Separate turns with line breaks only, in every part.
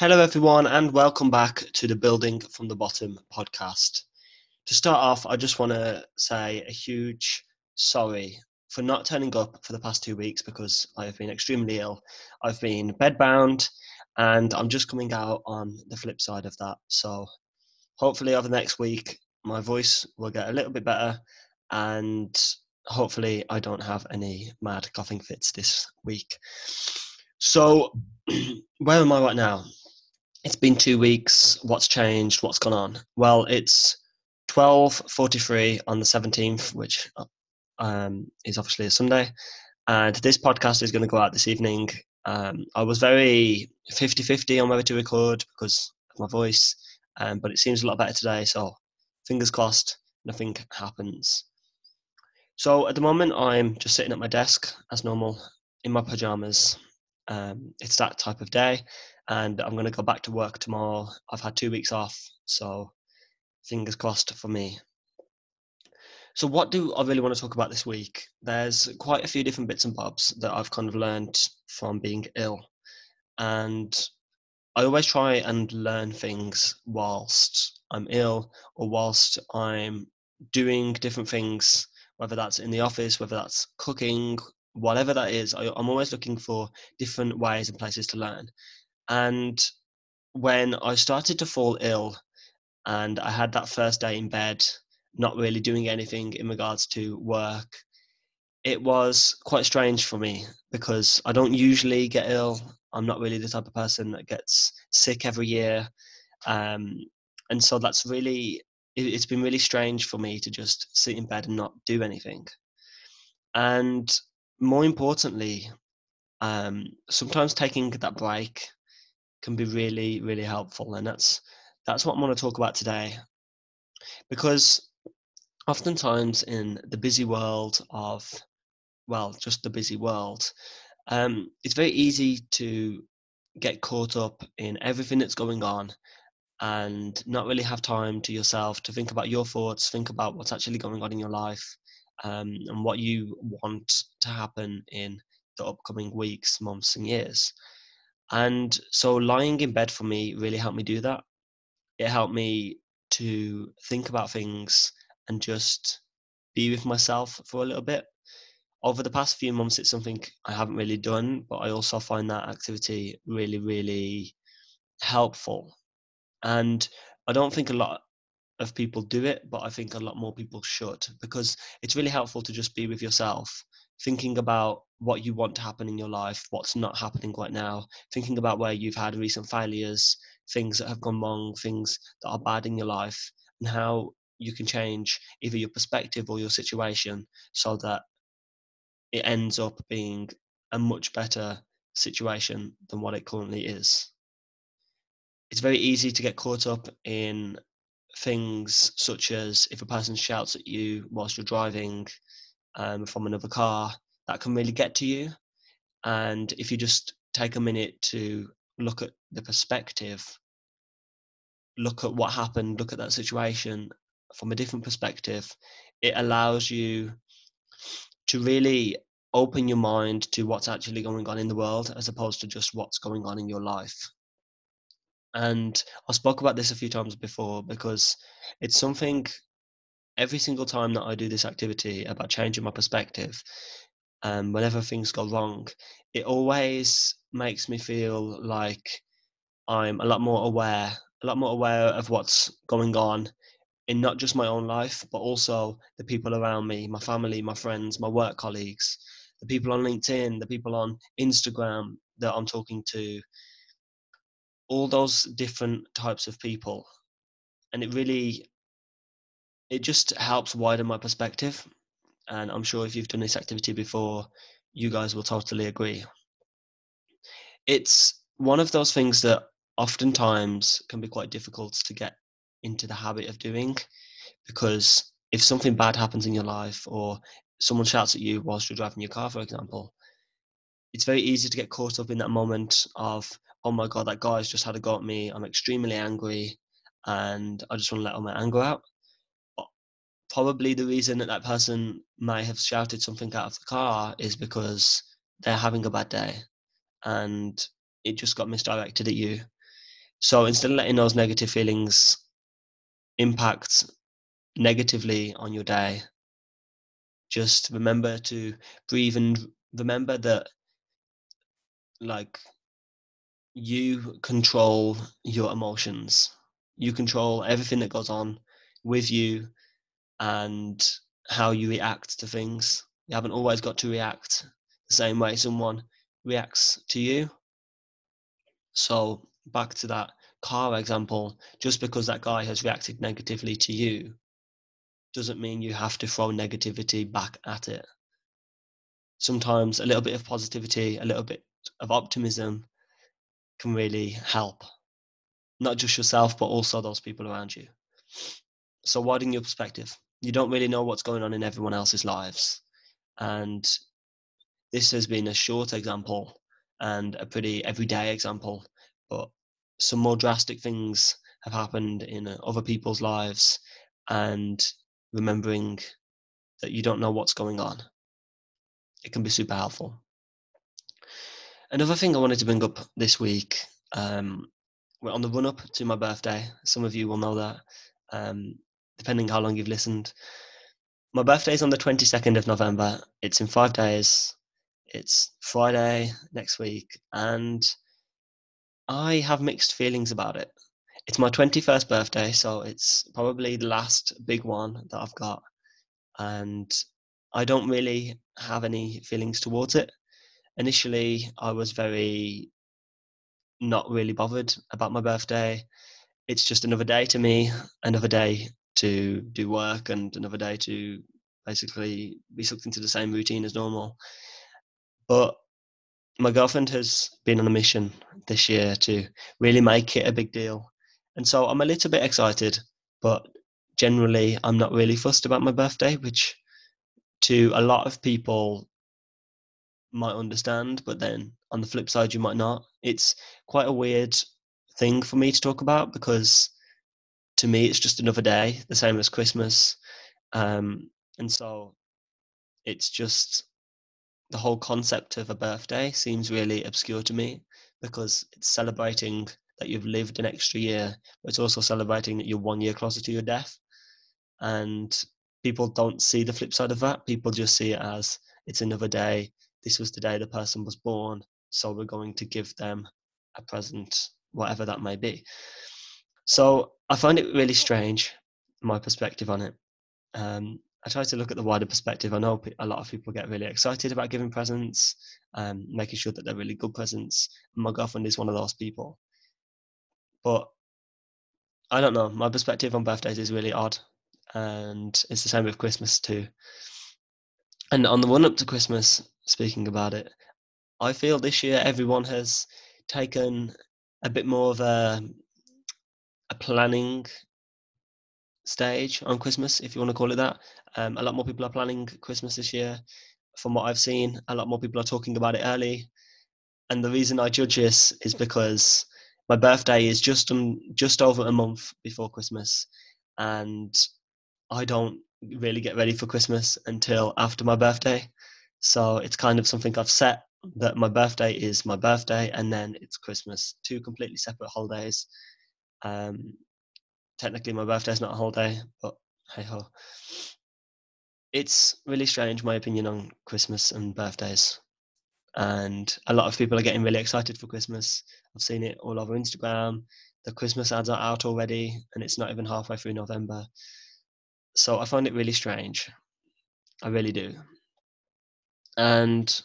Hello, everyone, and welcome back to the Building from the Bottom podcast. To start off, I just want to say a huge sorry for not turning up for the past two weeks because I have been extremely ill. I've been bedbound, and I'm just coming out on the flip side of that. So, hopefully, over the next week, my voice will get a little bit better, and hopefully, I don't have any mad coughing fits this week. So, where am I right now? It's been two weeks. What's changed? What's gone on? Well, it's 12:43 on the 17th, which um, is obviously a Sunday, and this podcast is going to go out this evening. Um, I was very 50-50 on whether to record because of my voice, um, but it seems a lot better today. So, fingers crossed, nothing happens. So at the moment, I'm just sitting at my desk as normal in my pajamas. Um, it's that type of day, and I'm going to go back to work tomorrow. I've had two weeks off, so fingers crossed for me. So, what do I really want to talk about this week? There's quite a few different bits and bobs that I've kind of learned from being ill, and I always try and learn things whilst I'm ill or whilst I'm doing different things, whether that's in the office, whether that's cooking, whatever that is. I, I'm always looking for different ways and places to learn. And when I started to fall ill and I had that first day in bed, not really doing anything in regards to work, it was quite strange for me because I don't usually get ill. I'm not really the type of person that gets sick every year. Um, and so that's really, it, it's been really strange for me to just sit in bed and not do anything. And more importantly, um, sometimes taking that break can be really really helpful and that's that's what i'm going to talk about today. Because oftentimes in the busy world of well just the busy world um, it's very easy to get caught up in everything that's going on and not really have time to yourself to think about your thoughts think about what's actually going on in your life um, and what you want to happen in the upcoming weeks months and years and so lying in bed for me really helped me do that. It helped me to think about things and just be with myself for a little bit. Over the past few months, it's something I haven't really done, but I also find that activity really, really helpful. And I don't think a lot of people do it, but I think a lot more people should because it's really helpful to just be with yourself thinking about what you want to happen in your life, what's not happening right now, thinking about where you've had recent failures, things that have gone wrong, things that are bad in your life, and how you can change either your perspective or your situation so that it ends up being a much better situation than what it currently is. It's very easy to get caught up in things such as if a person shouts at you whilst you're driving, um, from another car that can really get to you. And if you just take a minute to look at the perspective, look at what happened, look at that situation from a different perspective, it allows you to really open your mind to what's actually going on in the world as opposed to just what's going on in your life. And I spoke about this a few times before because it's something every single time that I do this activity about changing my perspective, um, whenever things go wrong, it always makes me feel like I'm a lot more aware, a lot more aware of what's going on in not just my own life, but also the people around me, my family, my friends, my work colleagues, the people on LinkedIn, the people on Instagram that I'm talking to, all those different types of people. And it really it just helps widen my perspective. And I'm sure if you've done this activity before, you guys will totally agree. It's one of those things that oftentimes can be quite difficult to get into the habit of doing because if something bad happens in your life or someone shouts at you whilst you're driving your car, for example, it's very easy to get caught up in that moment of, oh my God, that guy's just had a go at me. I'm extremely angry and I just want to let all my anger out probably the reason that that person might have shouted something out of the car is because they're having a bad day and it just got misdirected at you. So instead of letting those negative feelings impact negatively on your day, just remember to breathe and remember that like you control your emotions you control everything that goes on with you and how you react to things. You haven't always got to react the same way someone reacts to you. So back to that car example just because that guy has reacted negatively to you doesn't mean you have to throw negativity back at it. Sometimes a little bit of positivity a little bit of optimism can really help. Not just yourself but also those people around you. So widen your perspective you don't really know what's going on in everyone else's lives. And this has been a short example and a pretty everyday example but some more drastic things have happened in other people's lives and remembering that you don't know what's going on it can be super helpful. Another thing I wanted to bring up this week, um, we're on the run up to my birthday. Some of you will know that, um, depending how long you've listened. My birthday is on the 22nd of November. It's in five days. It's Friday next week, and I have mixed feelings about it. It's my 21st birthday, so it's probably the last big one that I've got, and I don't really have any feelings towards it initially I was very not really bothered about my birthday. It's just another day to me, another day to do work, and another day to basically be sucked into the same routine as normal. But my girlfriend has been on a mission this year to really make it a big deal. And so I'm a little bit excited, but generally I'm not really fussed about my birthday, which to a lot of people might understand, but then on the flip side, you might not. It's quite a weird thing for me to talk about because to me, it's just another day, the same as Christmas. Um, and so it's just the whole concept of a birthday seems really obscure to me because it's celebrating that you've lived an extra year, but it's also celebrating that you're one year closer to your death. And people don't see the flip side of that. People just see it as it's another day this was the day the person was born, so we're going to give them a present, whatever that may be. So I find it really strange, my perspective on it. Um, I try to look at the wider perspective. I know a lot of people get really excited about giving presents, um, making sure that they're really good presents. My girlfriend is one of those people. But I don't know. My perspective on birthdays is really odd, and it's the same with Christmas too. And on the run up to Christmas, speaking about it, I feel this year everyone has taken a bit more of a a planning stage on Christmas, if you want to call it that. Um, a lot more people are planning Christmas this year. From what I've seen, a lot more people are talking about it early. And the reason I judge this is because my birthday is just um, just over a month before Christmas, and I don't really get ready for Christmas until after my birthday. So it's kind of something I've set that my birthday is my birthday and then it's Christmas, two completely separate holidays. Um, technically, my birthday is not a holiday, but hey ho. It's really strange, my opinion on Christmas and birthdays. And a lot of people are getting really excited for Christmas. I've seen it all over Instagram. The Christmas ads are out already, and it's not even halfway through November. So I find it really strange. I really do. And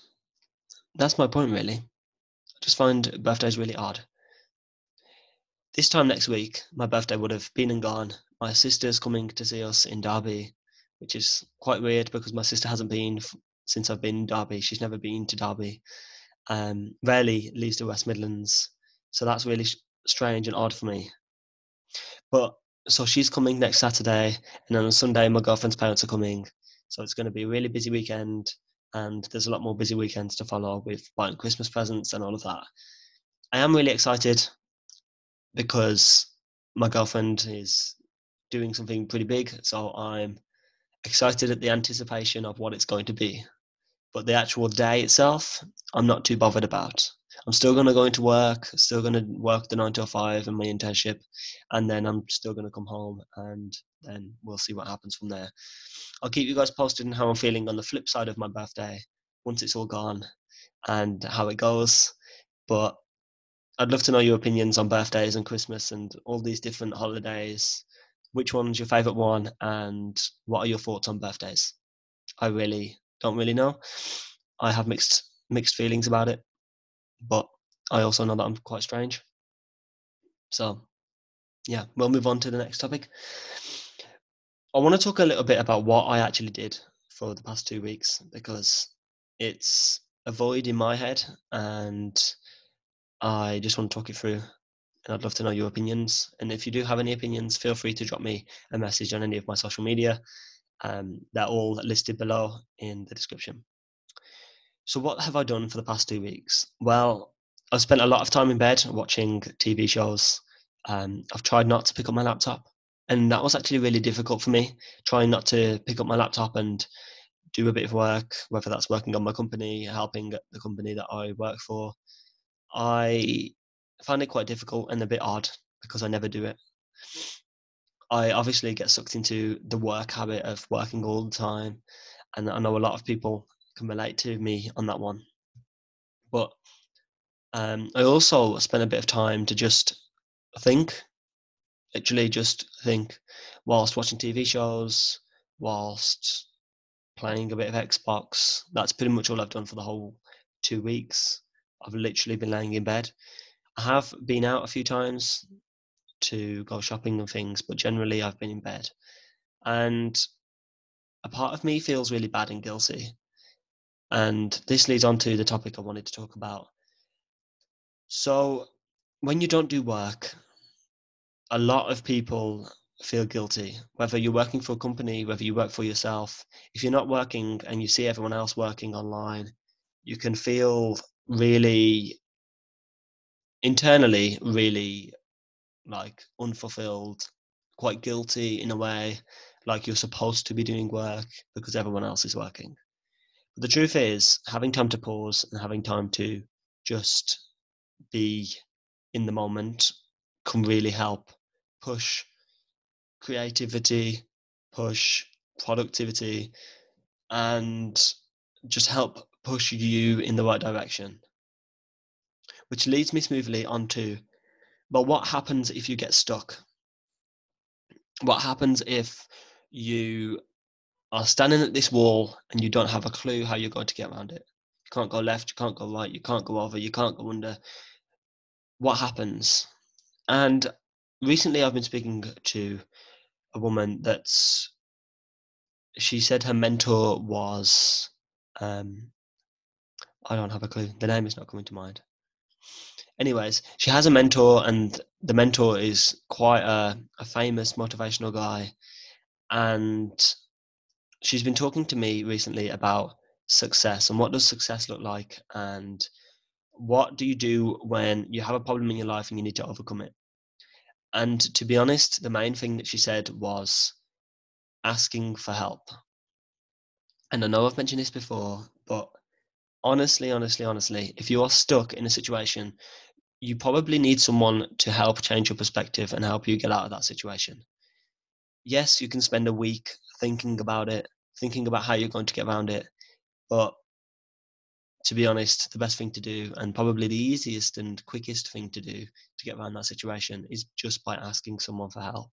that's my point, really. I just find birthdays really odd. This time next week, my birthday would have been and gone. My sister's coming to see us in Derby, which is quite weird because my sister hasn't been f- since I've been in Derby. She's never been to Derby. Um, rarely leaves the West Midlands. So that's really sh- strange and odd for me. But so she's coming next Saturday, and then on Sunday, my girlfriend's parents are coming. So it's going to be a really busy weekend, and there's a lot more busy weekends to follow with buying Christmas presents and all of that. I am really excited because my girlfriend is doing something pretty big, so I'm excited at the anticipation of what it's going to be. But the actual day itself, I'm not too bothered about. I'm still going to go into work, still going to work the nine to five and my internship, and then I'm still going to come home and then we'll see what happens from there. I'll keep you guys posted on how I'm feeling on the flip side of my birthday once it's all gone and how it goes. But I'd love to know your opinions on birthdays and Christmas and all these different holidays. Which one's your favorite one, and what are your thoughts on birthdays? I really don't really know. I have mixed mixed feelings about it, but I also know that I'm quite strange. So, yeah, we'll move on to the next topic. I want to talk a little bit about what I actually did for the past two weeks because it's a void in my head and I just want to talk it through and I'd love to know your opinions. And if you do have any opinions, feel free to drop me a message on any of my social media. Um, they're all listed below in the description. So, what have I done for the past two weeks? Well, I've spent a lot of time in bed watching TV shows. Um, I've tried not to pick up my laptop, and that was actually really difficult for me. Trying not to pick up my laptop and do a bit of work, whether that's working on my company, helping the company that I work for. I find it quite difficult and a bit odd because I never do it. I obviously get sucked into the work habit of working all the time, and I know a lot of people can relate to me on that one. But um, I also spend a bit of time to just think, literally just think, whilst watching TV shows, whilst playing a bit of Xbox. That's pretty much all I've done for the whole two weeks. I've literally been laying in bed. I have been out a few times to go shopping and things, but generally I've been in bed. And a part of me feels really bad and guilty. And this leads on to the topic I wanted to talk about. So, when you don't do work, a lot of people feel guilty, whether you're working for a company, whether you work for yourself. If you're not working and you see everyone else working online, you can feel really internally really like unfulfilled, quite guilty in a way, like you're supposed to be doing work because everyone else is working. But the truth is, having time to pause and having time to just be in the moment can really help push creativity, push productivity, and just help push you in the right direction. Which leads me smoothly onto, but what happens if you get stuck? What happens if you are standing at this wall and you don't have a clue how you're going to get around it? You can't go left, you can't go right, you can't go over, you can't go under. What happens? And recently I've been speaking to a woman that's she said her mentor was um I don't have a clue. The name is not coming to mind. Anyways, she has a mentor, and the mentor is quite a, a famous motivational guy. And she's been talking to me recently about success and what does success look like, and what do you do when you have a problem in your life and you need to overcome it. And to be honest, the main thing that she said was asking for help. And I know I've mentioned this before, but honestly, honestly, honestly, if you are stuck in a situation, you probably need someone to help change your perspective and help you get out of that situation. Yes, you can spend a week thinking about it, thinking about how you're going to get around it, but to be honest, the best thing to do, and probably the easiest and quickest thing to do to get around that situation, is just by asking someone for help.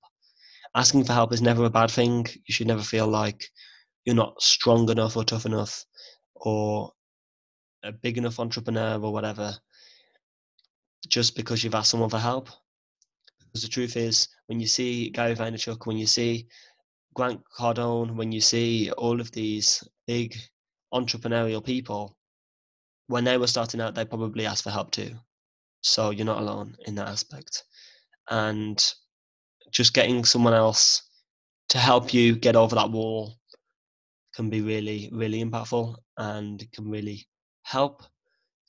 Asking for help is never a bad thing. You should never feel like you're not strong enough or tough enough or a big enough entrepreneur or whatever just because you've asked someone for help. Because the truth is, when you see Gary Vaynerchuk, when you see Grant Cardone, when you see all of these big entrepreneurial people, when they were starting out, they probably asked for help too. So you're not alone in that aspect. And just getting someone else to help you get over that wall can be really, really impactful and can really help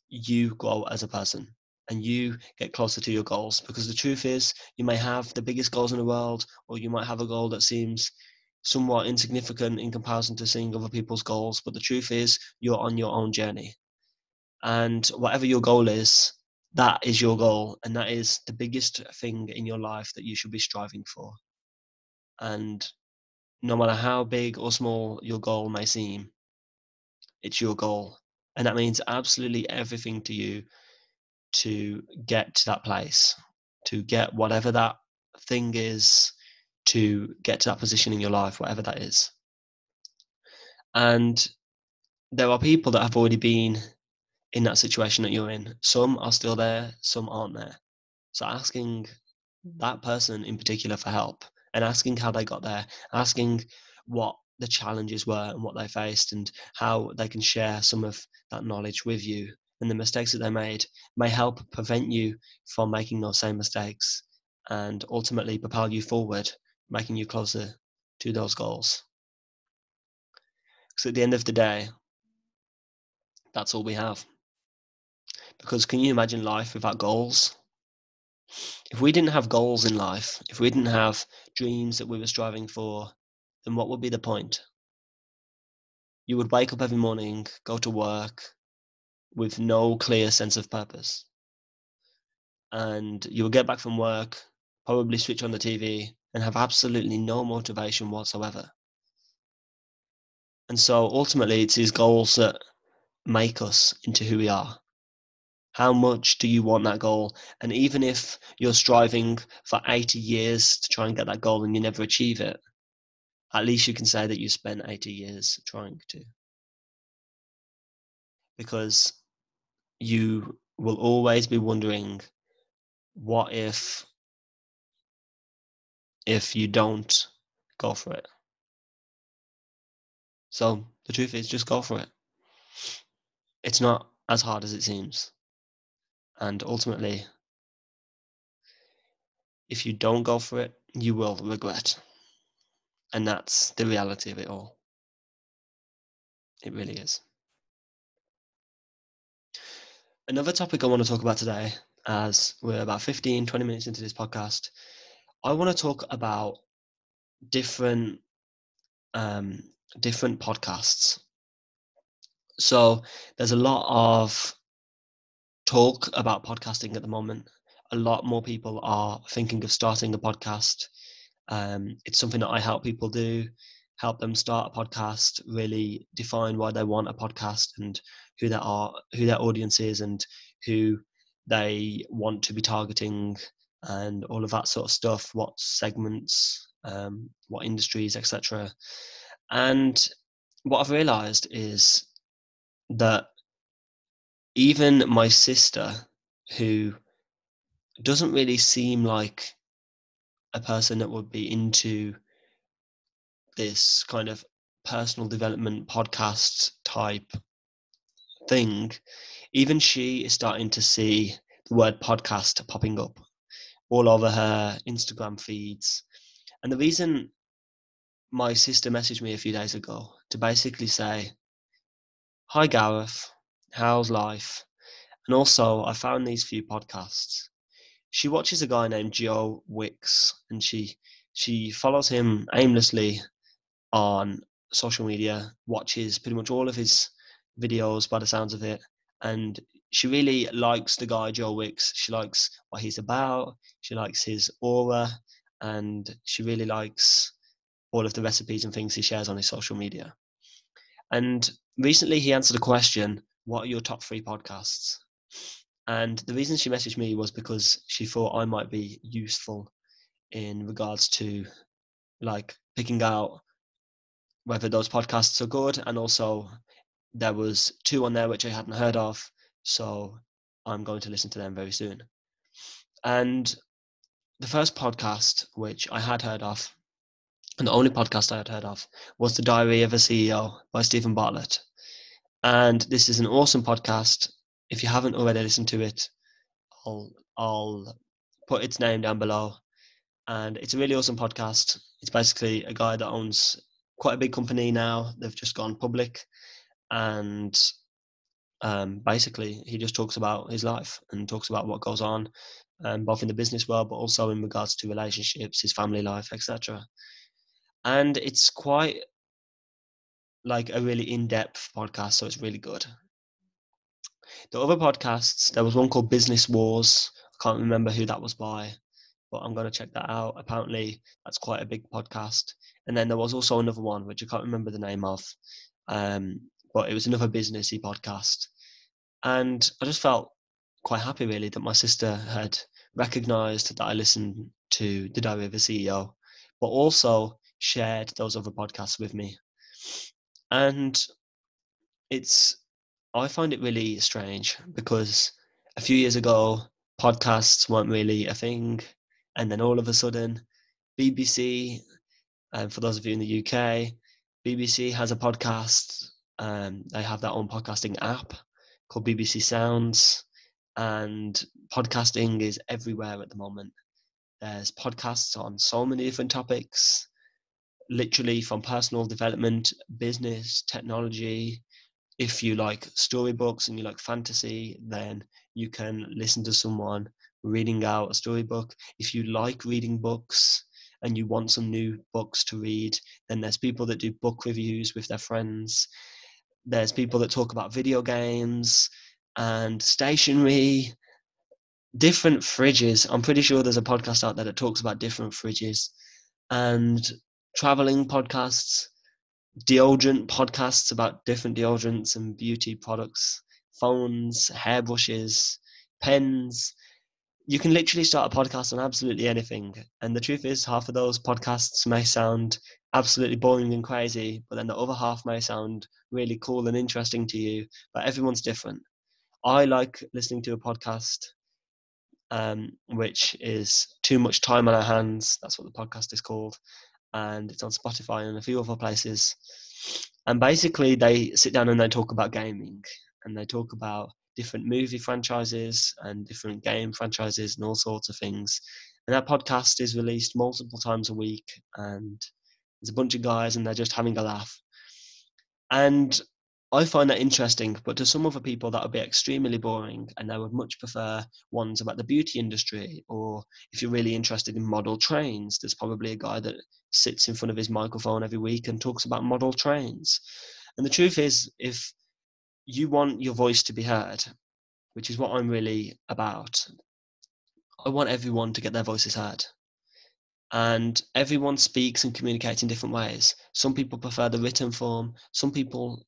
you grow as a person and you get closer to your goals. Because the truth is, you may have the biggest goals in the world, or you might have a goal that seems somewhat insignificant in comparison to seeing other people's goals. But the truth is, you're on your own journey. And whatever your goal is, that is your goal. And that is the biggest thing in your life that you should be striving for. And no matter how big or small your goal may seem, it's your goal. And that means absolutely everything to you to get to that place, to get whatever that thing is, to get to that position in your life, whatever that is. And there are people that have already been in that situation that you're in. Some are still there, some aren't there. So asking that person in particular for help and asking how they got there, asking what the challenges were and what they faced and how they can share some of that knowledge with you and the mistakes that they made may help prevent you from making those same mistakes and ultimately propel you forward, making you closer to those goals. Because at the end of the day, that's all we have. Because can you imagine life without goals? If we didn't have goals in life, if we didn't have dreams that we were striving for, then what would be the point? You would wake up every morning, go to work with no clear sense of purpose. And you would get back from work, probably switch on the TV, and have absolutely no motivation whatsoever. And so ultimately, it's these goals that make us into who we are. How much do you want that goal? And even if you're striving for 80 years to try and get that goal and you never achieve it, at least you can say that you spent 80 years trying to. Because you will always be wondering what if if you don't go for it. So the truth is just go for it. It's not as hard as it seems. And ultimately, if you don't go for it, you will regret. And that's the reality of it all. It really is. Another topic I want to talk about today, as we're about 15, 20 minutes into this podcast, I want to talk about different um, different podcasts. So there's a lot of talk about podcasting at the moment. A lot more people are thinking of starting a podcast. Um, it's something that I help people do, help them start a podcast, really define why they want a podcast and who they are, who their audience is, and who they want to be targeting, and all of that sort of stuff. What segments, um, what industries, etc. And what I've realised is that even my sister, who doesn't really seem like a person that would be into this kind of personal development podcast type thing, even she is starting to see the word podcast popping up all over her Instagram feeds. And the reason my sister messaged me a few days ago to basically say, Hi Gareth, how's life? And also, I found these few podcasts. She watches a guy named Joe Wicks, and she she follows him aimlessly on social media, watches pretty much all of his videos by the sounds of it, and she really likes the guy Joe Wicks. She likes what he's about. She likes his aura, and she really likes all of the recipes and things he shares on his social media. And recently, he answered a question: "What are your top three podcasts?" And the reason she messaged me was because she thought I might be useful in regards to like picking out whether those podcasts are good and also there was two on there which I hadn't heard of so I'm going to listen to them very soon. And the first podcast which I had heard of and the only podcast I had heard of was The Diary of a CEO by Steven Bartlett. And this is an awesome podcast. If you haven't already listened to it, I'll I'll put its name down below. And it's a really awesome podcast. It's basically a guy that owns quite a big company now. They've just gone public, and um, basically he just talks about his life and talks about what goes on, um, both in the business world, but also in regards to relationships, his family life, etc. And it's quite like a really in-depth podcast, so it's really good. The other podcasts, there was one called Business Wars. I can't remember who that was by, but I'm going to check that out. Apparently, that's quite a big podcast. And then there was also another one, which I can't remember the name of, um, but it was another businessy podcast. And I just felt quite happy, really, that my sister had recognized that I listened to The Diary of a CEO, but also shared those other podcasts with me. And it's, I find it really strange because a few years ago, podcasts weren't really a thing. And then all of a sudden, BBC, and um, for those of you in the UK, BBC has a podcast. Um, they have their own podcasting app called BBC Sounds, and podcasting is everywhere at the moment. There's podcasts on so many different topics, literally from personal development, business, technology. If you like storybooks and you like fantasy, then you can listen to someone reading out a storybook. If you like reading books and you want some new books to read, then there's people that do book reviews with their friends. There's people that talk about video games and stationery different fridges. I'm pretty sure there's a podcast out there that talks about different fridges and traveling podcasts, deodorant podcasts about different deodorants and beauty products, phones, hairbrushes, pens. You can literally start a podcast on absolutely anything. And the truth is, half of those podcasts may sound absolutely boring and crazy, but then the other half may sound really cool and interesting to you. But everyone's different. I like listening to a podcast um, which is Too Much Time on Our Hands. That's what the podcast is called. And it's on Spotify and a few other places. And basically, they sit down and they talk about gaming and they talk about different movie franchises and different game franchises and all sorts of things. And that podcast is released multiple times a week. And there's a bunch of guys and they're just having a laugh. And I find that interesting, but to some other people that would be extremely boring, and they would much prefer ones about the beauty industry. Or if you're really interested in model trains, there's probably a guy that sits in front of his microphone every week and talks about model trains. And the truth is, if you want your voice to be heard, which is what I'm really about, I want everyone to get their voices heard. And everyone speaks and communicates in different ways. Some people prefer the written form, some people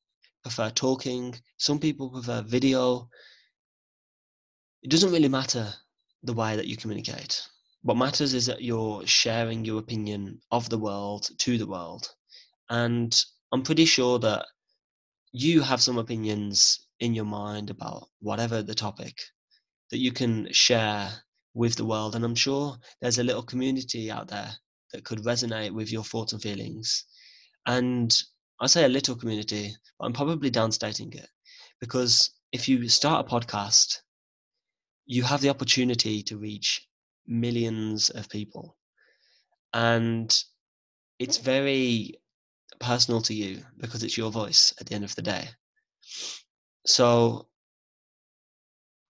prefer talking, some people prefer video. It doesn't really matter the way that you communicate. What matters is that you're sharing your opinion of the world to the world. And I'm pretty sure that you have some opinions in your mind about whatever the topic that you can share with the world. And I'm sure there's a little community out there that could resonate with your thoughts and feelings. And I say a little community, but I'm probably downstating it because if you start a podcast, you have the opportunity to reach millions of people. And it's very personal to you because it's your voice at the end of the day. So,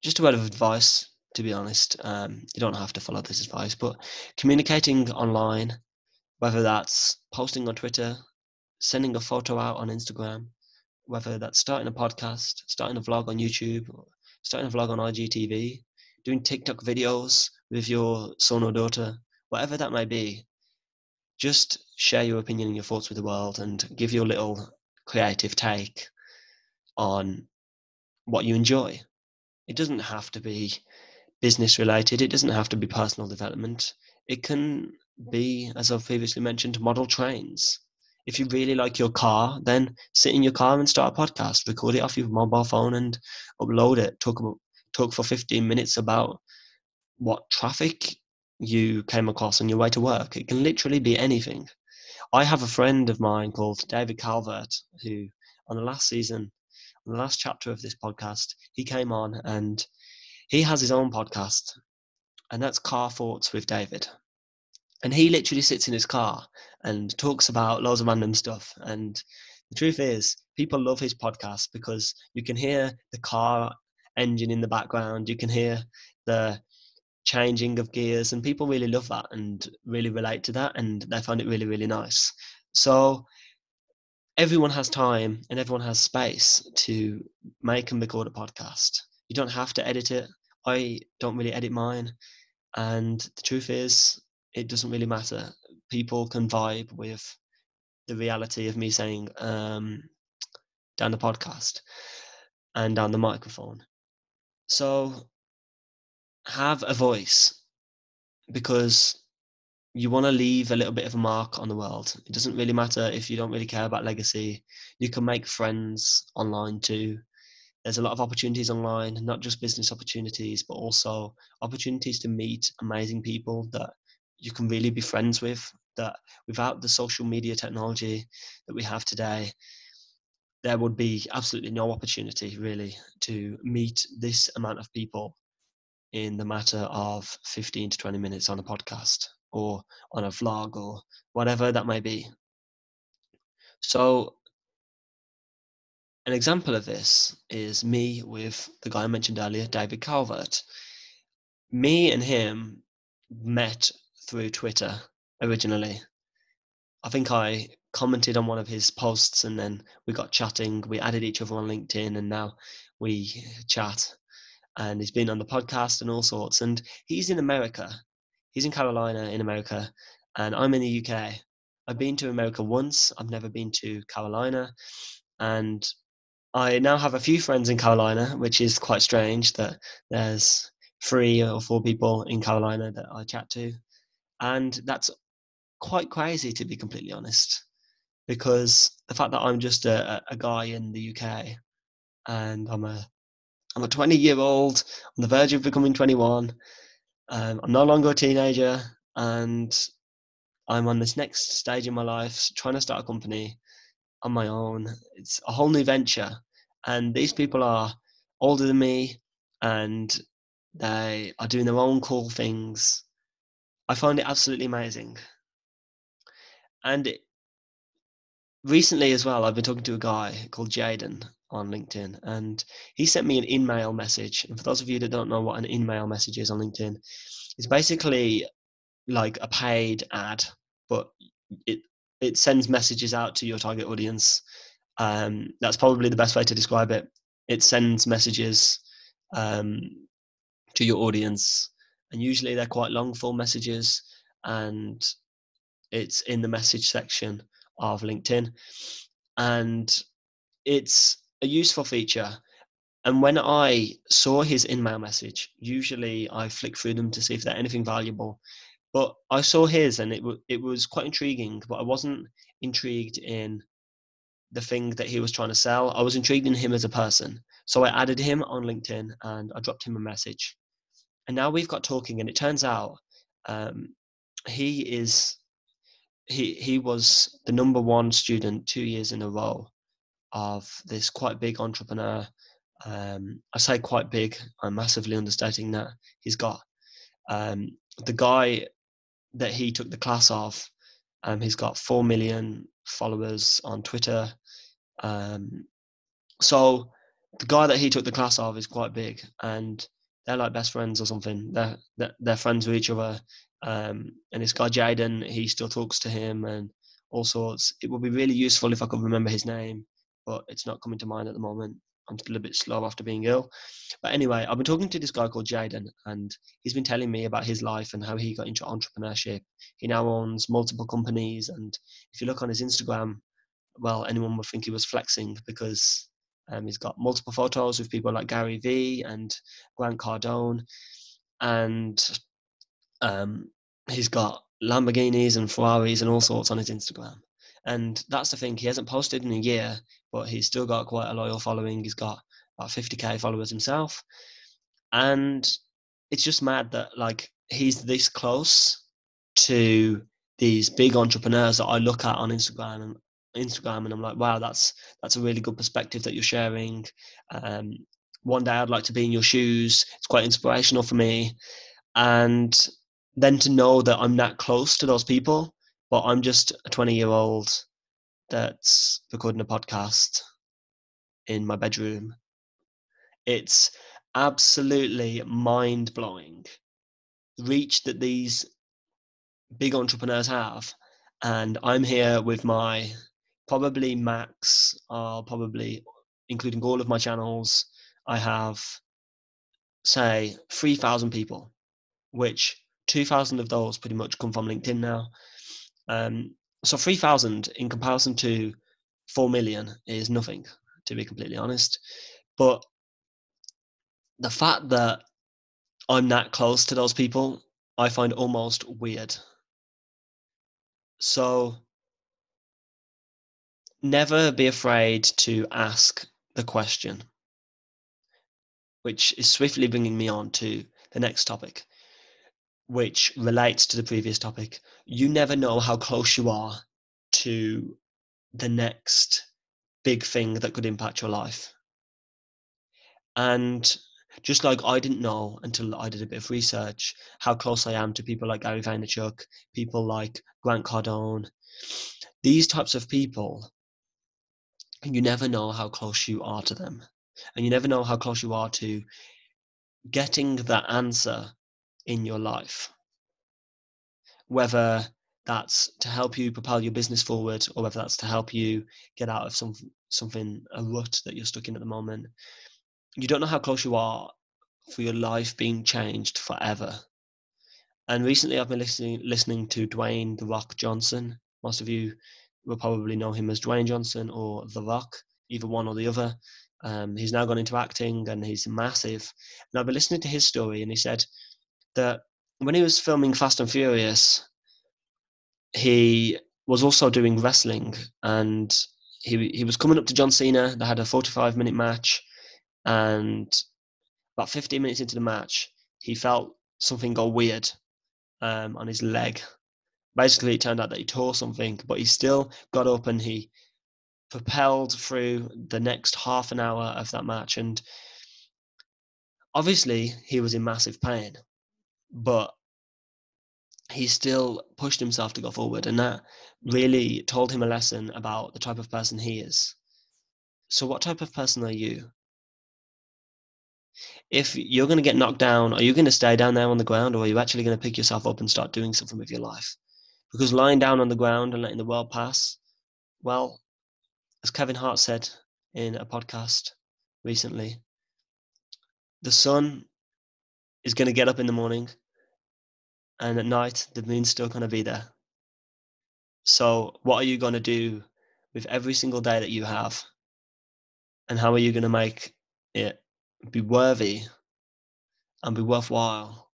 just a word of advice, to be honest. Um, you don't have to follow this advice, but communicating online, whether that's posting on Twitter, sending a photo out on Instagram, whether that's starting a podcast, starting a vlog on YouTube, starting a vlog on IGTV, doing TikTok videos with your son or daughter, whatever that may be, just share your opinion and your thoughts with the world and give your little creative take on what you enjoy. It doesn't have to be business related, it doesn't have to be personal development. It can be, as I've previously mentioned, model trains if you really like your car, then sit in your car and start a podcast, record it off your mobile phone and upload it. Talk about talk for 15 minutes about what traffic you came across on your way to work. It can literally be anything. I have a friend of mine called David Calvert who on the last season, on the last chapter of this podcast, he came on and he has his own podcast and that's Car Thoughts with David and he literally sits in his car and talks about loads of random stuff and the truth is people love his podcast because you can hear the car engine in the background you can hear the changing of gears and people really love that and really relate to that and they find it really really nice so everyone has time and everyone has space to make and record a podcast. You don't have to edit it. I don't really edit mine. And the truth is, it doesn't really matter. People can vibe with the reality of me saying um, down the podcast and down the microphone. So have a voice because you want to leave a little bit of a mark on the world. It doesn't really matter if you don't really care about legacy. You can make friends online too. There's a lot of opportunities online, not just business opportunities, but also opportunities to meet amazing people that you can really be friends with. That without the social media technology that we have today, there would be absolutely no opportunity really to meet this amount of people in the matter of 15 to 20 minutes on a podcast or on a vlog or whatever that may be. So, an example of this is me with the guy I mentioned earlier, David Calvert. Me and him met through Twitter originally. I think I commented on one of his posts and then we got chatting. We added each other on LinkedIn and now we chat. And he's been on the podcast and all sorts. And he's in America. He's in Carolina in America. And I'm in the UK. I've been to America once. I've never been to Carolina. And I now have a few friends in Carolina, which is quite strange that there's three or four people in Carolina that I chat to. And that's quite crazy to be completely honest because the fact that I'm just a, a guy in the UK and I'm a I'm a 20 year old on the verge of becoming 21. Um, I'm no longer a teenager and I'm on this next stage in my life trying to start a company on my own. It's a whole new venture. And these people are older than me and they are doing their own cool things. I find it absolutely amazing. And recently as well, I've been talking to a guy called Jaden on LinkedIn, and he sent me an in-mail message. And for those of you that don't know what an in-mail message is on LinkedIn, it's basically like a paid ad, but it it sends messages out to your target audience. Um, that's probably the best way to describe it. It sends messages um, to your audience, and usually they're quite long form messages, and it's in the message section of LinkedIn. And it's a useful feature. And when I saw his in-mail message, usually I flick through them to see if they're anything valuable. But I saw his, and it w- it was quite intriguing. But I wasn't intrigued in the thing that he was trying to sell. I was intrigued in him as a person. So I added him on LinkedIn and I dropped him a message. And now we've got talking, and it turns out um, he is he he was the number one student two years in a row of this quite big entrepreneur. Um, I say quite big. I'm massively understating that. He's got um, the guy that he took the class of. Um, he's got four million followers on Twitter. Um, so the guy that he took the class of is quite big, and they're like best friends or something. They're they're, friends with each other. Um, and this guy Jaden, he still talks to him and all sorts. It would be really useful if I could remember his name, but it's not coming to mind at the moment. I'm a bit slow after being ill. But anyway, I've been talking to this guy called Jaden, and he's been telling me about his life and how he got into entrepreneurship. He now owns multiple companies, and if you look on his Instagram, well, anyone would think he was flexing because um, he's got multiple photos with people like Gary Vee and Grant Cardone, and um, he's got Lamborghinis and Ferraris and all sorts on his Instagram. And that's the thing, he hasn't posted in a year, but he's still got quite a loyal following. He's got about 50k followers himself. And it's just mad that like he's this close to these big entrepreneurs that I look at on Instagram and Instagram and I'm like, wow, that's that's a really good perspective that you're sharing. Um, one day I'd like to be in your shoes. It's quite inspirational for me. And then to know that I'm that close to those people, but I'm just a 20 year old that's recording a podcast in my bedroom. It's absolutely mind blowing reach that these big entrepreneurs have. And I'm here with my probably max are probably including all of my channels. I have say 3,000 people, which 2,000 of those pretty much come from LinkedIn now. Um, so 3,000 in comparison to 4 million is nothing, to be completely honest. But the fact that I'm that close to those people, I find almost weird. So never be afraid to ask the question, which is swiftly bringing me on to the next topic, which relates to the previous topic. You never know how close you are to the next big thing that could impact your life. And just like I didn't know until I did a bit of research how close I am to people like Gary Vaynerchuk, people like Grant Cardone, these types of people, you never know how close you are to them. And you never know how close you are to getting that answer in your life. Whether that's to help you propel your business forward or whether that's to help you get out of some something a rut that you're stuck in at the moment you don't know how close you are for your life being changed forever. And recently, I've been listening listening to Dwayne the Rock Johnson. Most of you will probably know him as Dwayne Johnson or The Rock, either one or the other. Um, he's now gone into acting and he's massive. And I've been listening to his story, and he said that when he was filming Fast and Furious, he was also doing wrestling, and he he was coming up to John Cena. They had a 45 minute match, and about 15 minutes into the match, he felt something go weird um, on his leg. Basically, it turned out that he tore something, but he still got up and he propelled through the next half an hour of that match. And obviously, he was in massive pain, but he still pushed himself to go forward. And that really told him a lesson about the type of person he is. So, what type of person are you? if you're going to get knocked down, are you going to stay down there on the ground or are you actually going to pick yourself up and start doing something with your life? Because lying down on the ground and letting the world pass, well, as Kevin Hart said in a podcast recently, the sun is going to get up in the morning and at night the moon's still going to be there. So, what are you going to do with every single day that you have? And how are you going to make it be worthy and be worthwhile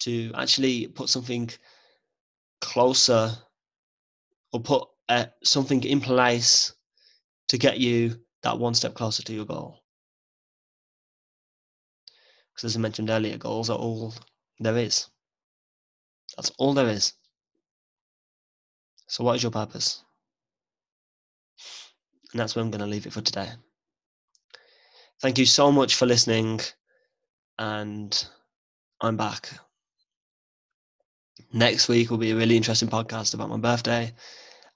to actually put something closer or put uh, something in place to get you that one step closer to your goal. Because as I mentioned earlier, goals are all there is. That's all there is. So, what is your purpose? And that's where I'm going to leave it for today. Thank you so much for listening. And I'm back. Next week will be a really interesting podcast about my birthday.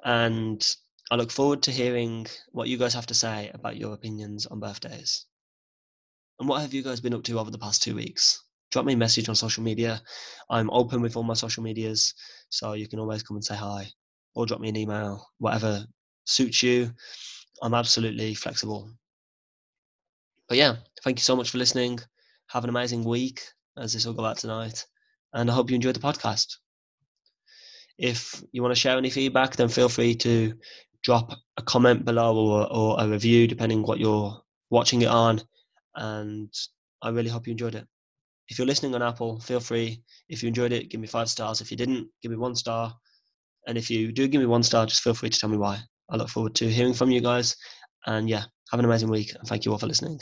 And I look forward to hearing what you guys have to say about your opinions on birthdays. And what have you guys been up to over the past two weeks? Drop me a message on social media. I'm open with all my social medias, so you can always come and say hi or drop me an email, whatever suits you. I'm absolutely flexible but yeah, thank you so much for listening. Have an amazing week as this will go out tonight. And I hope you enjoyed the podcast. If you want to share any feedback, then feel free to drop a comment below or, or a review, depending what you're watching it on. And I really hope you enjoyed it. If you're listening on Apple, feel free. If you enjoyed it, give me five stars. If you didn't, give me one star. And if you do give me one star, just feel free to tell me why. I look forward to hearing from you guys. And yeah, have an amazing week. And thank you all for listening.